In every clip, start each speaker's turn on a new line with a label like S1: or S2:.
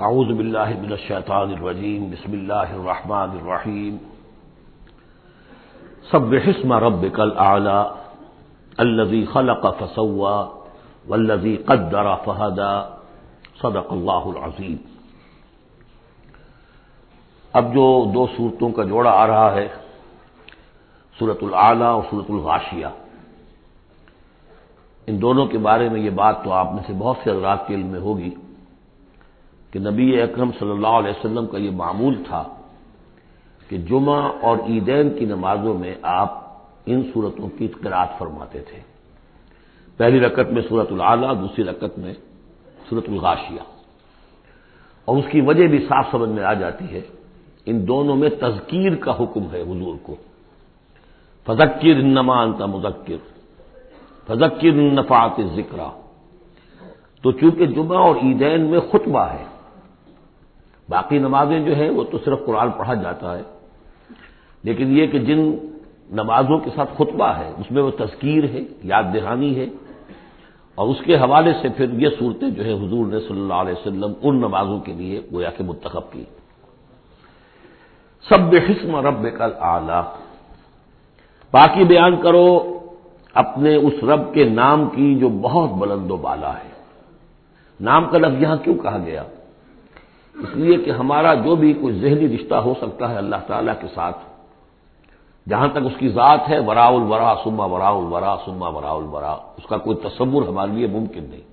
S1: اعوذ باللہ من الشیطان الرجیم، بسم اللہ الرحمن الرحیم. سب حسم رب کل الذي خلق فسوا والذي قدر فہدا. صدق اللہ العظیم. اب جو دو صورتوں کا جوڑا آ رہا ہے صورت العلیٰ اور صورت الغاشیہ. ان دونوں کے بارے میں یہ بات تو آپ میں سے بہت سے حضرات کے علم میں ہوگی۔ کہ نبی اکرم صلی اللہ علیہ وسلم کا یہ معمول تھا کہ جمعہ اور عیدین کی نمازوں میں آپ ان صورتوں کی قرآت فرماتے تھے۔ پہلی رکت میں صورت العلیٰ دوسری رکت میں صورت الغاشیہ۔ اور اس کی وجہ بھی صاف سمجھ میں آ جاتی ہے، ان دونوں میں تذکیر کا حکم ہے حضور کو۔ فذکر انما انت مذکر، فذکر نفات ذکر تو چونکہ جمعہ اور عیدین میں خطبہ ہے باقی نمازیں جو ہیں وہ تو صرف قرآن پڑھا جاتا ہے۔ لیکن یہ کہ جن نمازوں کے ساتھ خطبہ ہے، اس میں وہ تذکیر ہے، یاد دہانی ہے۔ اور اس کے حوالے سے پھر یہ صورتیں جو ہے حضور نے صلی اللہ علیہ وسلم ان نمازوں کے لیے گویا کہ منتخب کی۔ سب حسم رب کل آلہ باقی بیان کرو، اپنے اس رب کے نام کی جو بہت بلند و بالا ہے۔ نام کا لفظ یہاں کیوں کہا گیا؟ اس لیے کہ ہمارا جو بھی کوئی ذہنی رشتہ ہو سکتا ہے اللہ تعالی کے ساتھ، جہاں تک اس کی ذات ہے ورا الورا سما ورا الورا سما ورا الورا اس کا کوئی تصور ہمارے لیے ممکن نہیں۔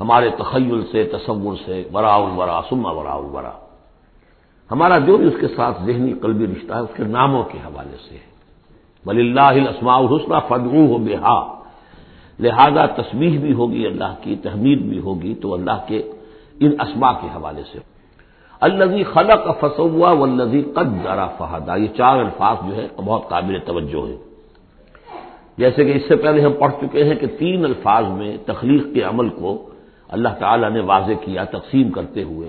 S1: ہمارے تخیل سے، تصور سے ورا الورا سما ورا الورا ہمارا جو بھی اس کے ساتھ ذہنی قلبی رشتہ ہے، اس کے ناموں کے حوالے سے ہے۔ ولی اللہ اسماء الحسن فدغ ہو بےحا لہذا تصویر بھی ہوگی، اللہ کی تحمید بھی ہوگی، تو اللہ کے ان اسما کے حوالے سے۔ الزی خلق فسوا و الزی قد ذرا فہدا، یہ چار الفاظ جو ہے بہت قابل توجہ ہے جیسے کہ اس سے پہلے ہم پڑھ چکے ہیں کہ تین الفاظ میں تخلیق کے عمل کو اللہ تعالی نے واضح کیا، تقسیم کرتے ہوئے۔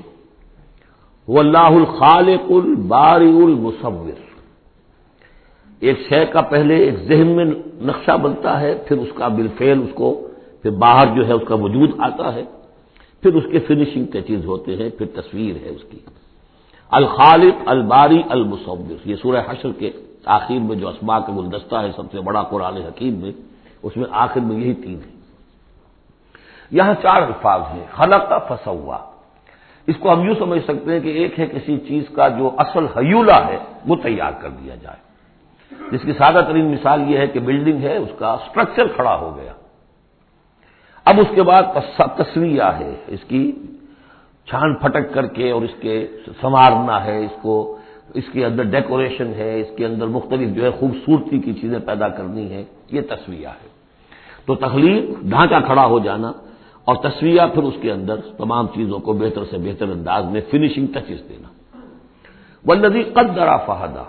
S1: وہ اللہ الخالق البار المصور۔ ایک شے کا پہلے ایک ذہن میں نقشہ بنتا ہے، پھر اس کا بالفعل اس کو، پھر باہر جو ہے اس کا وجود آتا ہے۔ پھر اس کے فنشنگ ٹچز ہوتے ہیں، پھر تصویر ہے اس کی۔ الخالق، الباری، المصور۔ یہ سورہ حشر کے آخر میں جو اسما کا گلدستہ ہے، سب سے بڑا قرآن حکیم میں، اس میں آخر میں یہی تین ہے یہاں چار الفاظ ہیں۔ خلق کا ہوا اس کو ہم یوں سمجھ سکتے ہیں کہ ایک ہے کسی چیز کا جو اصل حیولہ ہے، وہ تیار کر دیا جائے۔ جس کی سادہ ترین مثال یہ ہے کہ بلڈنگ ہے، اس کا اسٹرکچر کھڑا ہو گیا۔ اب اس کے بعد تصویہ ہے، اس کی چھان پھٹک کر کے اور اس کے سنوارنا ہے، اس کو، اس کے اندر ڈیکوریشن ہے، اس کے اندر مختلف جو ہے خوبصورتی کی چیزیں پیدا کرنی ہے یہ تصویہ ہے۔ تو تخلیق، ڈھانچہ کھڑا ہو جانا اور تصویہ پھر اس کے اندر تمام چیزوں کو بہتر سے بہتر انداز میں فنشنگ ٹچز دینا۔ ولدی قد درا فہدا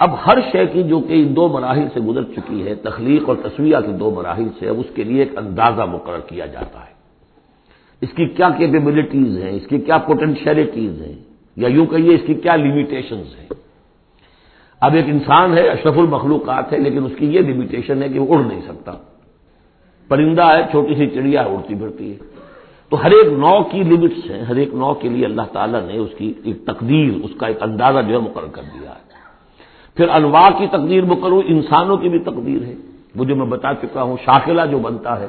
S1: اب ہر شے کی جو کہ ان دو مراحل سے گزر چکی ہے، تخلیق اور تصویہ کے دو مراحل سے، اب اس کے لیے ایک اندازہ مقرر کیا جاتا ہے۔ اس کی کیا کیپیبلٹیز ہیں؟ اس کی کیا پوٹینشیلٹیز ہیں؟ یا یوں کہیے، اس کی کیا لمیٹیشنز ہیں؟ اب ایک انسان ہے، اشرف المخلوقات ہے، لیکن اس کی یہ لمیٹیشن ہے کہ وہ اڑ نہیں سکتا۔ پرندہ ہے، چھوٹی سی چڑیا اڑتی پھرتی ہے۔ تو ہر ایک نو کی لمٹس ہیں، ہر ایک نو کے لیے اللہ تعالیٰ نے اس کی ایک تقدیر، اس کا ایک اندازہ جو ہے مقرر کر دیا ہے۔ پھر انواع کی تقدیر مقرر انسانوں کی بھی تقدیر ہے۔ وہ جو میں بتا چکا ہوں شاخلہ جو بنتا ہے،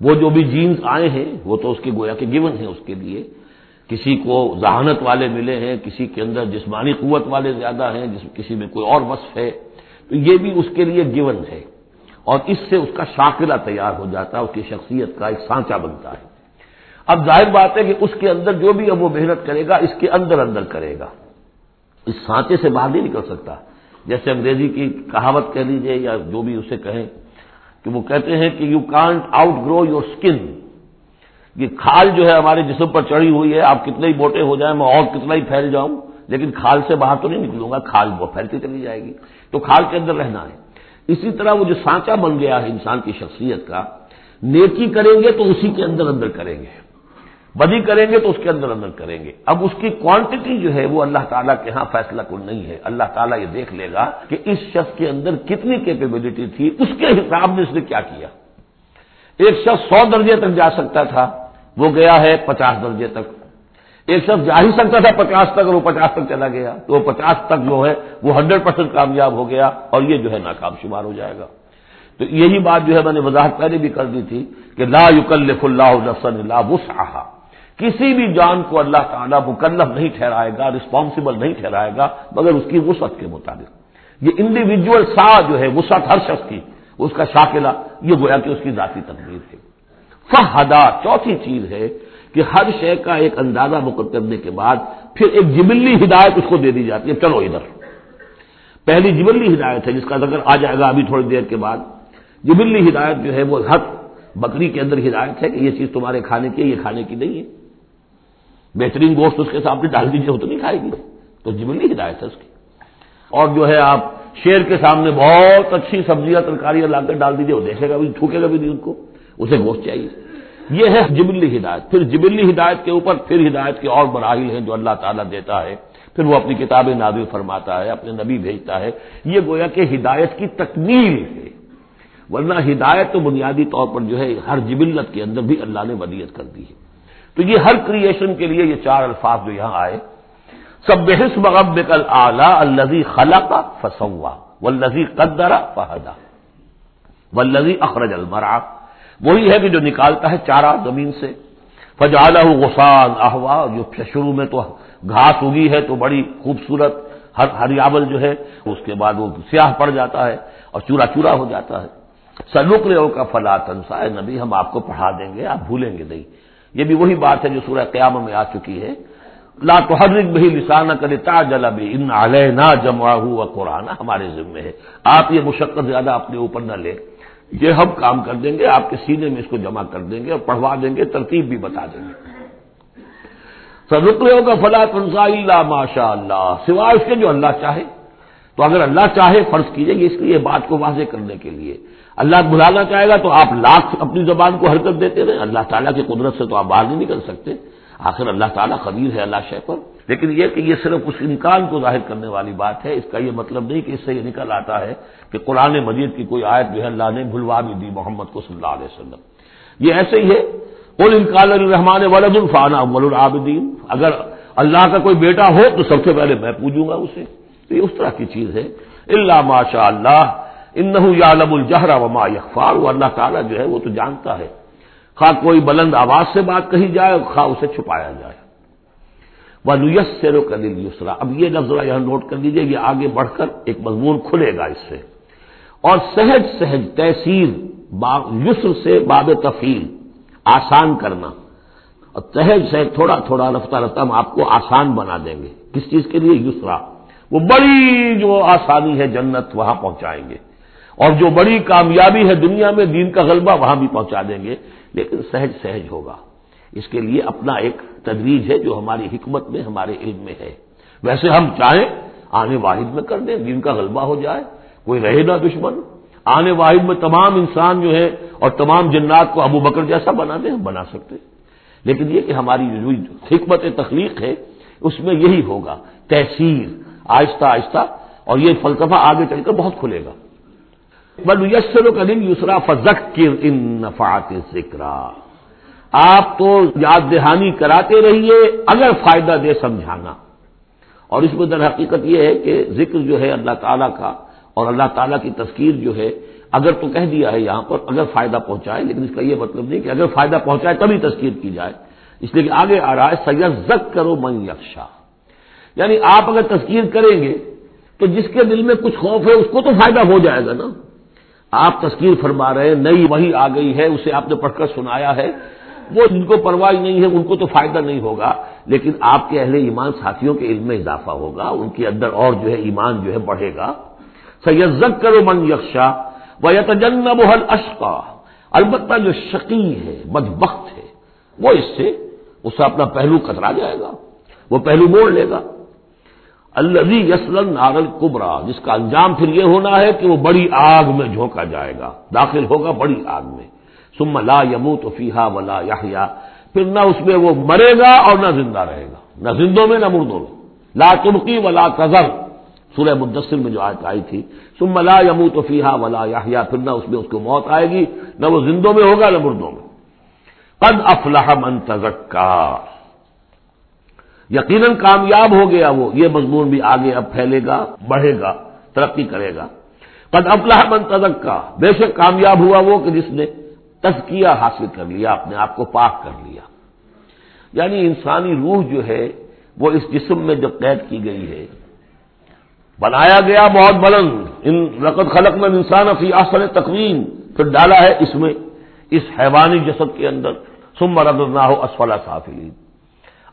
S1: وہ جو بھی جینس آئے ہیں، وہ تو اس کی گویا کے گیون ہیں اس کے لیے۔ کسی کو ذہانت والے ملے ہیں، کسی کے اندر جسمانی قوت والے زیادہ ہیں، جس کسی میں کوئی اور وصف ہے، تو یہ بھی اس کے لیے گیون ہے۔ اور اس سے اس کا شاکلہ تیار ہو جاتا ہے، اس کی شخصیت کا ایک سانچہ بنتا ہے۔ اب ظاہر بات ہے کہ اس کے اندر جو بھی اب وہ محنت کرے گا، اس کے اندر اندر کرے گا۔ اس سانچے سے باہر نہیں نکل سکتا۔ جیسے انگریزی کی کہاوت کہہ لیجیے یا جو بھی اسے کہیں کہ وہ کہتے ہیں کہ you can't outgrow your skin یہ کھال جو ہے ہمارے جسم پر چڑھی ہوئی ہے، آپ کتنے ہی موٹے ہو جائیں، میں اور کتنا ہی پھیل جاؤں، لیکن کھال سے باہر تو نہیں نکلوں گا، کھال وہ پھیلتی چلی جائے گی۔ تو کھال کے اندر رہنا ہے۔ اسی طرح وہ جو سانچا بن گیا ہے انسان کی شخصیت کا، نیکی کریں گے تو اسی کے اندر اندر کریں گے۔ بدی کریں گے تو اس کے اندر اندر کریں گے۔ اب اس کی کوانٹٹی جو ہے وہ اللہ تعالیٰ کے ہاں فیصلہ کن نہیں ہے۔ اللہ تعالیٰ یہ دیکھ لے گا کہ اس شخص کے اندر کتنی کیپیبلٹی تھی، اس کے حساب میں اس نے کیا کیا۔ ایک شخص سو درجے تک جا سکتا تھا، وہ گیا ہے پچاس درجے تک۔ ایک شخص جا ہی سکتا تھا پچاس تک اور وہ پچاس تک چلا گیا۔ تو وہ پچاس تک جو ہے وہ ہنڈریڈ پرسینٹ کامیاب ہو گیا اور یہ جو ہے ناکام شمار ہو جائے گا۔ تو یہی بات جو ہے میں نے وضاحت پہلے بھی کر دی تھی کہ لا یکلف اللہ نفسن اللہ وسعها کسی بھی جان کو اللہ تعالیٰ مکلف نہیں ٹھہرائے گا رسپانسبل نہیں ٹھہرائے گا، مگر اس کی وسعت کے مطابق۔ یہ انڈیویجل سا جو ہے، وسعت ہر شخص کی، اس کا شاکلہ، یہ گویا کہ اس کی ذاتی تقریر ہے۔ فہدا، چوتھی چیز ہے کہ ہر شے کا ایک اندازہ مقرر کرنے کے بعد پھر ایک جبلی ہدایت اس کو دے دی جاتی ہے، چلو ادھر۔ پہلی جبلی ہدایت ہے، جس کا ذکر آ جائے گا ابھی تھوڑی دیر کے بعد۔ جبلی ہدایت جو ہے، وہ حق بکری کے اندر ہدایت ہے کہ یہ چیز تمہارے کھانے کی ہے، یہ کھانے کی نہیں ہے۔ بہترین گوشت اس کے سامنے ڈال دیجیے وہ تو نہیں کھائے گی۔ تو جبلی ہدایت ہے اس کی۔ اور جو ہے آپ شیر کے سامنے بہت اچھی سبزیاں، ترکاریاں لا کر ڈال دیجیے وہ دیکھے گا بھی، تھوکے گا بھی نہیں ان کو۔ اسے گوشت چاہیے۔ یہ ہے جبلی ہدایت۔ پھر جبلی ہدایت کے اوپر پھر ہدایت کے اور براہل ہیں جو اللہ تعالیٰ دیتا ہے۔ پھر وہ اپنی کتابیں نازل فرماتا ہے، اپنے نبی بھیجتا ہے۔ یہ گویا کہ ہدایت کی تکمیل ہے۔ ورنہ ہدایت تو بنیادی طور پر جو ہے ہر جبلت کے اندر بھی اللہ نے ودیت کر دی ہے۔ تو یہ ہر کریشن کے لیے یہ چار الفاظ جو یہاں آئے۔ سب بحث مغب کل اعلیٰ الزی خلا کا فسوا و لذی قدرا فہدا و لذی اخرج المرا وہی ہے کہ جو نکالتا ہے چارہ زمین سے۔ فجالہ غسان احوا، جو شروع میں تو گھاس اگی ہے تو بڑی خوبصورت ہر ہریابل جو ہے، اس کے بعد وہ سیاہ پڑ جاتا ہے اور چورا چورا ہو جاتا ہے۔ سلوک لو کا فلا تنسا نبی ہم آپ کو پڑھا دیں گے، آپ بھولیں گے نہیں۔ یہ بھی وہی بات ہے جو سورہ قیام میں آ چکی ہے۔ لا تو ہر بھی لسانہ کرے تا جلا بھی ان نہ جمع ہوا قرآن ہمارے ذمے ہے۔ آپ یہ مشقت زیادہ اپنے اوپر نہ لیں۔ یہ ہم کام کر دیں گے، آپ کے سینے میں اس کو جمع کر دیں گے اور پڑھوا دیں گے، ترتیب بھی بتا دیں گے۔ سر کا فلا تنسا اللہ ماشاء اللہ سوائے اس کے جو اللہ چاہے۔ تو اگر اللہ چاہے، فرض کیجیے اس لیے بات کو واضح کرنے کے لیے۔ اللہ بلانا چاہے گا تو آپ لاکھ اپنی زبان کو حرکت دیتے رہے، اللہ تعالیٰ کی قدرت سے تو آپ باہر نہیں نکل سکتے۔ آخر اللہ تعالیٰ خبیر ہے اللہ شہ پر۔ لیکن یہ کہ یہ صرف اس امکان کو ظاہر کرنے والی بات ہے، اس کا یہ مطلب نہیں کہ اس سے یہ نکل آتا ہے کہ قرآن مجید کی کوئی آیت جو ہے اللہ نے بھلوا بھی دی محمد کو صلی اللہ علیہ وسلم۔ یہ ایسے ہی ہے۔ قل انکال الرحمان ولد الفانہ ول العابدین۔ اگر اللہ کا کوئی بیٹا ہو تو سب سے پہلے میں پوجوں گا اسے۔ تو یہ اس طرح کی چیز ہے۔ اللہ ماشاء اللہ۔ ان یعلم الجہرا وما یخفار وہ اللہ تعالیٰ جو ہے وہ تو جانتا ہے۔ خواہ کوئی بلند آواز سے بات کہی جائے، خواہ اسے چھپایا جائے۔ وہ لویس سے رو کر یسرا اب یہ لفظ یہاں نوٹ کر لیجیے یہ آگے بڑھ کر ایک مضمون کھلے گا اس سے۔ اور سہج سہج تحصیل یسر سے باب تفیل، آسان کرنا۔ اور تحج سے تھوڑا تھوڑا رفتہ رفتہ ہم آپ کو آسان بنا دیں گے۔ کس چیز کے لیے؟ یسرا۔ وہ بڑی جو آسانی ہے جنت وہاں پہنچائیں گے۔ اور جو بڑی کامیابی ہے دنیا میں دین کا غلبہ وہاں بھی پہنچا دیں گے، لیکن سہج سہج ہوگا۔ اس کے لیے اپنا ایک تدریج ہے جو ہماری حکمت میں، ہمارے علم میں ہے۔ ویسے ہم چاہیں آنے واحد میں کر دیں، دین کا غلبہ ہو جائے، کوئی رہے نہ دشمن۔ آنے واحد میں تمام انسان جو ہے اور تمام جنات کو ابو بکر جیسا بنا دیں، ہم بنا سکتے لیکن یہ کہ ہماری جو حکمت تخلیق ہے، اس میں یہی ہوگا، تحصیل، آہستہ آہستہ، اور یہ فلسفہ آگے چل کر بہت کھلے گا۔ یسر و یسرا فزک ان نفات ذکر آپ تو یاد دہانی کراتے رہیے، اگر فائدہ دے سمجھانا۔ اور اس میں در حقیقت یہ ہے کہ ذکر جو ہے اللہ تعالیٰ کا اور اللہ تعالیٰ کی تذکیر جو ہے، اگر تو کہہ دیا ہے یہاں پر، اگر فائدہ پہنچائے، لیکن اس کا یہ مطلب نہیں کہ اگر فائدہ پہنچائے تبھی تذکیر کی جائے۔ اس لیے کہ آگے آ رہا ہے سید زک کرو من یکشا یعنی آپ اگر تذکیر کریں گے تو جس کے دل میں کچھ خوف ہے، اس کو تو فائدہ ہو جائے گا نا۔ آپ تذکیر فرما رہے ہیں، نئی وہی آ گئی ہے، اسے آپ نے پڑھ کر سنایا ہے۔ وہ جن کو پرواہ نہیں ہے، ان کو تو فائدہ نہیں ہوگا۔ لیکن آپ کے اہل ایمان ساتھیوں کے علم میں اضافہ ہوگا، ان کے اندر اور جو ہے ایمان جو ہے بڑھے گا۔ سید کرو من یکشا و یتجن بحل اشقا البتہ جو شقی ہے بد ہے، وہ اس سے اسے اپنا پہلو کترا جائے گا، وہ پہلو موڑ لے گا۔ الزی یسلن ناگل کبرا جس کا انجام پھر یہ ہونا ہے کہ وہ بڑی آگ میں جھونکا جائے گا، داخل ہوگا بڑی آگ میں۔ سم لا یمو تو فیحا ولا یا پھر نہ اس میں وہ مرے گا اور نہ زندہ رہے گا۔ نہ زندوں میں، نہ مردوں میں۔ لا تمکی ولا تذر۔ سورہ مدثر میں جو آیت آئی تھی۔ سم لا یمو تو فیحا ولا یا پھر نہ اس میں اس کو موت آئے گی، نہ وہ زندوں میں ہوگا، نہ مردوں میں۔ قد افلاح من تزکا۔ یقیناً کامیاب ہو گیا وہ، یہ مضمون بھی آگے اب پھیلے گا، بڑھے گا، ترقی کرے گا۔ قد افلاح من تزک کا بے شک کامیاب ہوا وہ کہ جس نے تزکیہ حاصل کر لیا، اپنے آپ کو پاک کر لیا۔ یعنی انسانی روح جو ہے، وہ اس جسم میں جب قید کی گئی ہے، بنایا گیا بہت بلند۔ ان رقط خلق میں انسان فی آسن تقویم، پھر ڈالا ہے اس میں، اس حیوانی جسد کے اندر۔ سم مرد نہ ہو اسفلا صافلین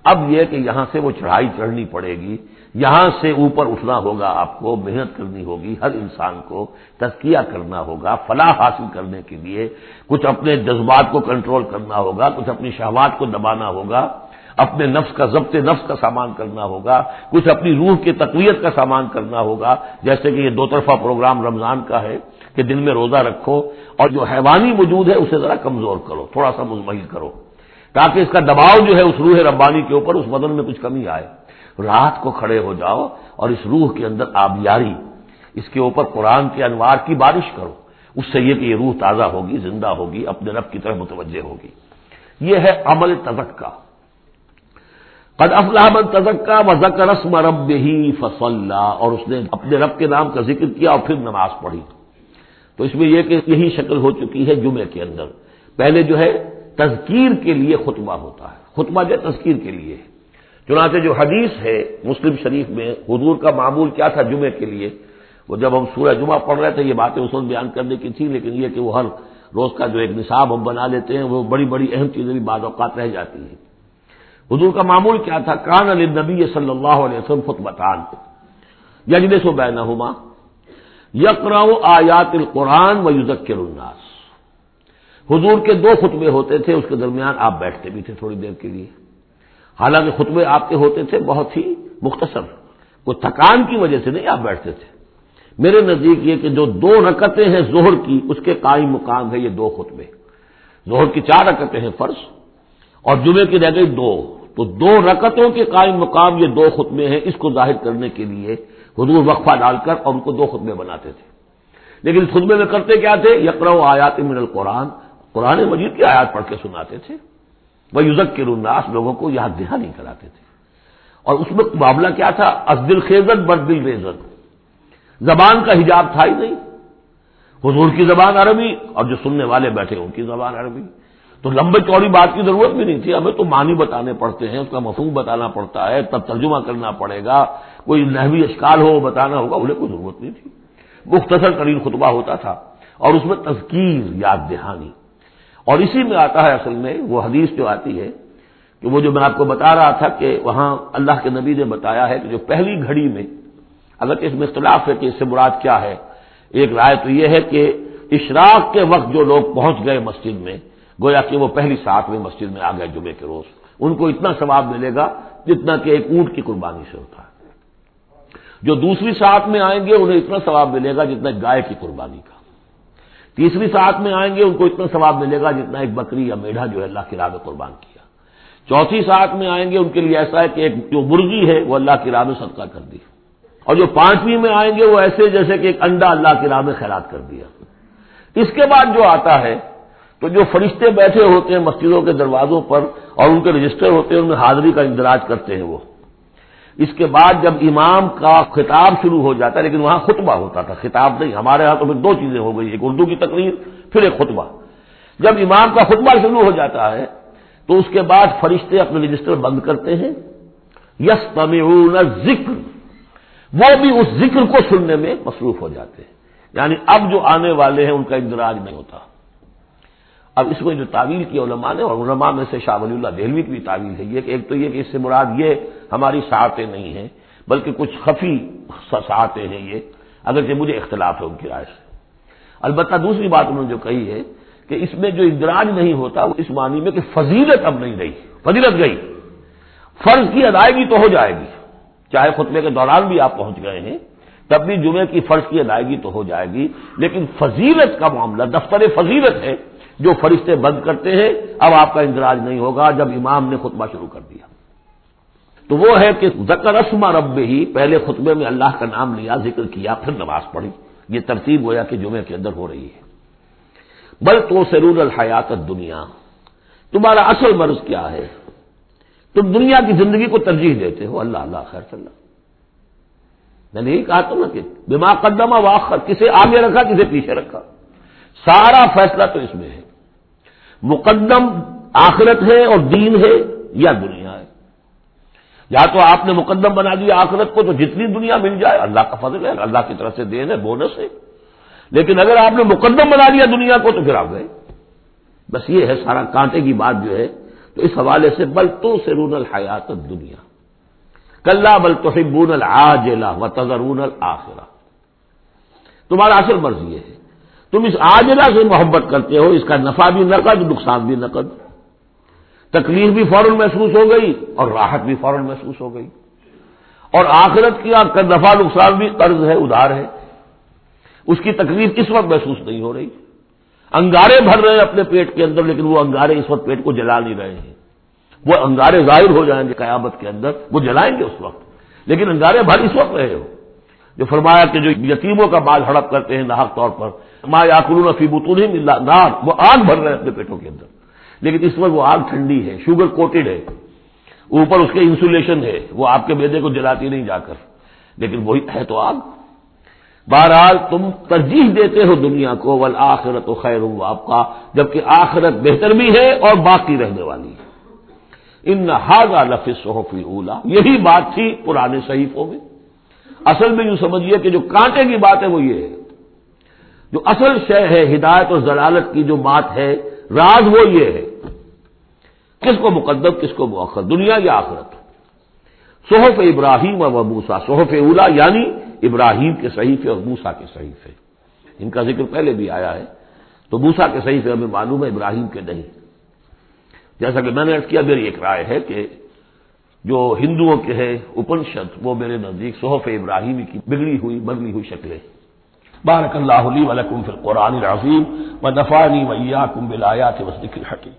S1: اب یہ کہ یہاں سے وہ چڑھائی چڑھنی پڑے گی، یہاں سے اوپر اٹھنا ہوگا آپ کو، محنت کرنی ہوگی، ہر انسان کو تزکیہ کرنا ہوگا، فلاح حاصل کرنے کے لیے کچھ اپنے جذبات کو کنٹرول کرنا ہوگا، کچھ اپنی شہوات کو دبانا ہوگا، اپنے نفس کا ضبط نفس کا سامان کرنا ہوگا، کچھ اپنی روح کی تقویت کا سامان کرنا ہوگا، جیسے کہ یہ دو طرفہ پروگرام رمضان کا ہے کہ دن میں روزہ رکھو اور جو حیوانی وجود ہے اسے ذرا کمزور کرو، تھوڑا سا مزمحل کرو۔ تاکہ اس کا دباؤ جو ہے اس روح ربانی کے اوپر اس بدن میں کچھ کمی آئے۔ رات کو کھڑے ہو جاؤ اور اس روح کے اندر آبیاری اس کے اوپر قرآن کے انوار کی بارش کرو۔ اس سے یہ کہ یہ روح تازہ ہوگی، زندہ ہوگی، اپنے رب کی طرف متوجہ ہوگی۔ یہ ہے عمل تزک کا قد افلاح من تزکا و ذکر رسم رب ہی فصل اور اس نے اپنے رب کے نام کا ذکر کیا اور پھر نماز پڑھی۔ تو اس میں یہ کہ یہی شکل ہو چکی ہے جمعے کے اندر۔ پہلے جو ہے تذکیر کے لیے خطبہ ہوتا ہے۔ خطبہ جو تذکیر کے لیے۔ چنانچہ جو حدیث ہے مسلم شریف میں، حضور کا معمول کیا تھا جمعے کے لیے؟ وہ جب ہم سورہ جمعہ پڑھ رہے تھے، یہ باتیں اس وقت بیان کرنے کی تھی لیکن یہ کہ وہ ہر روز کا جو ایک نصاب ہم بنا لیتے ہیں، وہ بڑی بڑی اہم چیزیں بھی بعض اوقات رہ جاتی ہیں۔ حضور کا معمول کیا تھا؟ کان علی نبی صلی اللہ علیہ وسلم خطبتان۔ یجلس و بینہما یقرا آیات القرآن و یوزکر الناس۔ حضور کے دو خطبے ہوتے تھے، اس کے درمیان آپ بیٹھتے بھی تھے تھوڑی دیر کے لیے۔ حالانکہ خطبے آپ کے ہوتے تھے بہت ہی مختصر کوئی تھکان کی وجہ سے نہیں آپ بیٹھتے تھے۔ میرے نزدیک یہ کہ جو دو رکتیں ہیں زہر کی، اس کے قائم مقام ہے یہ دو خطبے۔ زہر کی چار رکتیں ہیں فرض اور جمعے کی رہ گئی دو۔ تو دو رکتوں کے قائم مقام یہ دو خطبے ہیں، اس کو ظاہر کرنے کے لیے حضور وقفہ ڈال کر اور ان کو دو خطبے بناتے تھے۔ لیکن اس خطبے میں کرتے کیا تھے؟ یکرو آیات من القرآن قرآن مجید کی آیات پڑھ کے سناتے تھے۔ وہ یوزک کے رناس لوگوں کو یاد دہانی کراتے تھے۔ اور اس میں معاملہ کیا تھا؟ ازدل خیزت دل ریزت زبان کا حجاب تھا ہی نہیں۔ حضور کی زبان عربی، اور جو سننے والے بیٹھے ان کی زبان عربی۔ تو لمبے چوڑی بات کی ضرورت بھی نہیں تھی۔ ہمیں تو معنی بتانے پڑتے ہیں، اس کا مفہوم بتانا پڑتا ہے، تب ترجمہ کرنا پڑے گا۔ کوئی نحوی اشکال ہو، بتانا ہوگا، انہیں کوئی ضرورت نہیں تھی۔ مختصر ترین خطبہ ہوتا تھا۔ اور اس میں تذکیر، یاد دہانی۔ اور اسی میں آتا ہے اصل میں وہ حدیث جو آتی ہے کہ وہ جو میں آپ کو بتا رہا تھا کہ وہاں اللہ کے نبی نے بتایا ہے کہ جو پہلی گھڑی میں اگر اس میں اختلاف ہے کہ اس سے مراد کیا ہے، ایک رائے تو یہ ہے کہ اشراق کے وقت جو لوگ پہنچ گئے مسجد میں، گویا کہ وہ پہلی ساتھ میں مسجد میں آ گئے جمعے کے روز، ان کو اتنا ثواب ملے گا جتنا کہ ایک اونٹ کی قربانی سے ہوتا ہے۔ جو دوسری ساتھ میں آئیں گے، انہیں اتنا ثواب ملے گا جتنا گائے کی قربانی کا۔ تیسری ساتھ میں آئیں گے، ان کو اتنا ثواب ملے گا جتنا ایک بکری یا میڈھا جو ہے اللہ کی راہ میں قربان کیا۔ چوتھی ساتھ میں آئیں گے، ان کے لیے ایسا ہے کہ ایک جو مرغی ہے، وہ اللہ کی راہ میں صدقہ کر دی۔ اور جو پانچویں میں آئیں گے، وہ ایسے جیسے کہ ایک انڈا اللہ کی راہ میں خیرات کر دیا۔ اس کے بعد جو آتا ہے، تو جو فرشتے بیٹھے ہوتے ہیں مسجدوں کے دروازوں پر اور ان کے رجسٹر ہوتے ہیں، ان میں حاضری کا اندراج کرتے ہیں وہ۔ اس کے بعد جب امام کا خطاب شروع ہو جاتا ہے، لیکن وہاں خطبہ ہوتا تھا، خطاب نہیں، ہمارے یہاں تو پھر دو چیزیں ہو گئی، ایک اردو کی تقریر، پھر ایک خطبہ۔ جب امام کا خطبہ شروع ہو جاتا ہے، تو اس کے بعد فرشتے اپنے رجسٹر بند کرتے ہیں۔ یس تمیون ذکر وہ بھی اس ذکر کو سننے میں مصروف ہو جاتے ہیں۔ یعنی اب جو آنے والے ہیں، ان کا اندراج نہیں ہوتا۔ اب اس میں جو تعویل کی علماء نے، اور علماء میں سے شاہ ولی اللہ دہلوی کی بھی تعویل ہے۔ یہ کہ ایک تو یہ کہ اس سے مراد یہ ہماری ساعتیں نہیں ہیں، بلکہ کچھ خفی ساعتیں ہیں یہ، اگرچہ مجھے اختلاف ہے ان کی رائے سے۔ البتہ دوسری بات انہوں نے جو کہی ہے کہ اس میں جو اندراج نہیں ہوتا، وہ اس معنی میں کہ فضیلت اب نہیں رہی، فضیلت گئی۔ فرض کی ادائیگی تو ہو جائے گی، چاہے خطبے کے دوران بھی آپ پہنچ گئے ہیں، تب بھی جمعے کی فرض کی ادائیگی تو ہو جائے گی، لیکن فضیلت کا معاملہ، دفتر فضیلت ہے۔ جو فرشتے بند کرتے ہیں، اب آپ کا اندراج نہیں ہوگا جب امام نے خطبہ شروع کر دیا۔ تو وہ ہے کہ زکر رسما رب ہی پہلے خطبے میں اللہ کا نام لیا، ذکر کیا، پھر نماز پڑھی۔ یہ ترتیب ہوا کہ جمعے کے اندر ہو رہی ہے۔ بل تو سرور الحیات دنیا تمہارا اصل مرض کیا ہے؟ تم دنیا کی زندگی کو ترجیح دیتے ہو۔ اللہ اللہ، خیر صلی اللہ۔ میں نے کہا تھا نا کہ بما قدمہ واخر، کسے آگے رکھا، کسے پیچھے رکھا۔ سارا فیصلہ تو اس میں ہے۔ مقدم آخرت ہے اور دین ہے یا دنیا ہے؟ یا تو آپ نے مقدم بنا دیا آخرت کو تو جتنی دنیا مل جائے، اللہ کا فضل ہے، اللہ کی طرف سے دین ہے، بونس ہے۔ لیکن اگر آپ نے مقدم بنا دیا دنیا کو تو پھر آپ گئے۔ بس یہ ہے، سارا کانٹے کی بات جو ہے، تو اس حوالے سے بل تو سے رون الحیات دنیا کلّا بل تو بون الجلا و تذرون الآخرا تمہارا اصل مرض یہ ہے تم اس آجلا سے محبت کرتے ہو، اس کا نفع بھی نقد، نقصان بھی نقد۔ تکلیف بھی فوراً محسوس ہو گئی اور راحت بھی فوراً محسوس ہو گئی۔ اور آخرت کی نفع، نقصان بھی قرض ہے، ادھار ہے۔ اس کی تکلیف اس وقت محسوس نہیں ہو رہی۔ انگارے بھر رہے ہیں اپنے پیٹ کے اندر، لیکن وہ انگارے اس وقت پیٹ کو جلا نہیں رہے ہیں۔ وہ انگارے ظاہر ہو جائیں گے قیامت کے اندر، وہ جلائیں گے اس وقت۔ لیکن انگارے بھر اس وقت رہے ہو۔ جو فرمایا کہ جو یتیموں کا مال ہڑپ کرتے ہیں ناحق طور پر، ما یا فی بتون نار، وہ آگ بھر رہے ہیں اپنے پیٹوں کے اندر۔ لیکن اس وقت وہ آگ ٹھنڈی ہے، شوگر کوٹڈ ہے، اوپر اس کے انسولیشن ہے، وہ آپ کے بیدے کو جلاتی نہیں جا کر۔ لیکن وہی ہے تو آگ۔ بہرحال تم ترجیح دیتے ہو دنیا کو ول آخرت و خیر آپ کا جبکہ آخرت بہتر بھی ہے اور باقی رہنے والی۔ ہے ان نہ لفظ صحفی اولا یہی بات تھی پرانے صحیفوں میں۔ اصل میں یوں سمجھیے کہ جو کانٹے کی بات ہے وہ یہ ہے۔ جو اصل شے ہے ہدایت اور ضلالت کی جو بات ہے، راز وہ یہ ہے۔ کس کو مقدم، کس کو مؤخر، دنیا یا آخرت؟ صحف ابراہیم اور موسا صحف اولا یعنی ابراہیم کے صحیفے اور موسا کے صحیفے۔ ان کا ذکر پہلے بھی آیا ہے۔ تو موسا کے صحیفے ہمیں معلوم ہے، ابراہیم کے نہیں۔ جیسا کہ میں نے کیا، میری ایک رائے ہے کہ جو ہندوؤں کے ہے اپنشد، وہ میرے نزدیک صحف ابراہیمی کی بگڑی ہوئی بدلی ہوئی شکلیں بارک اللہ علی ولکم فی القرآن العظیم و نفانی ویا کم بلایا کے وسط الحکیم۔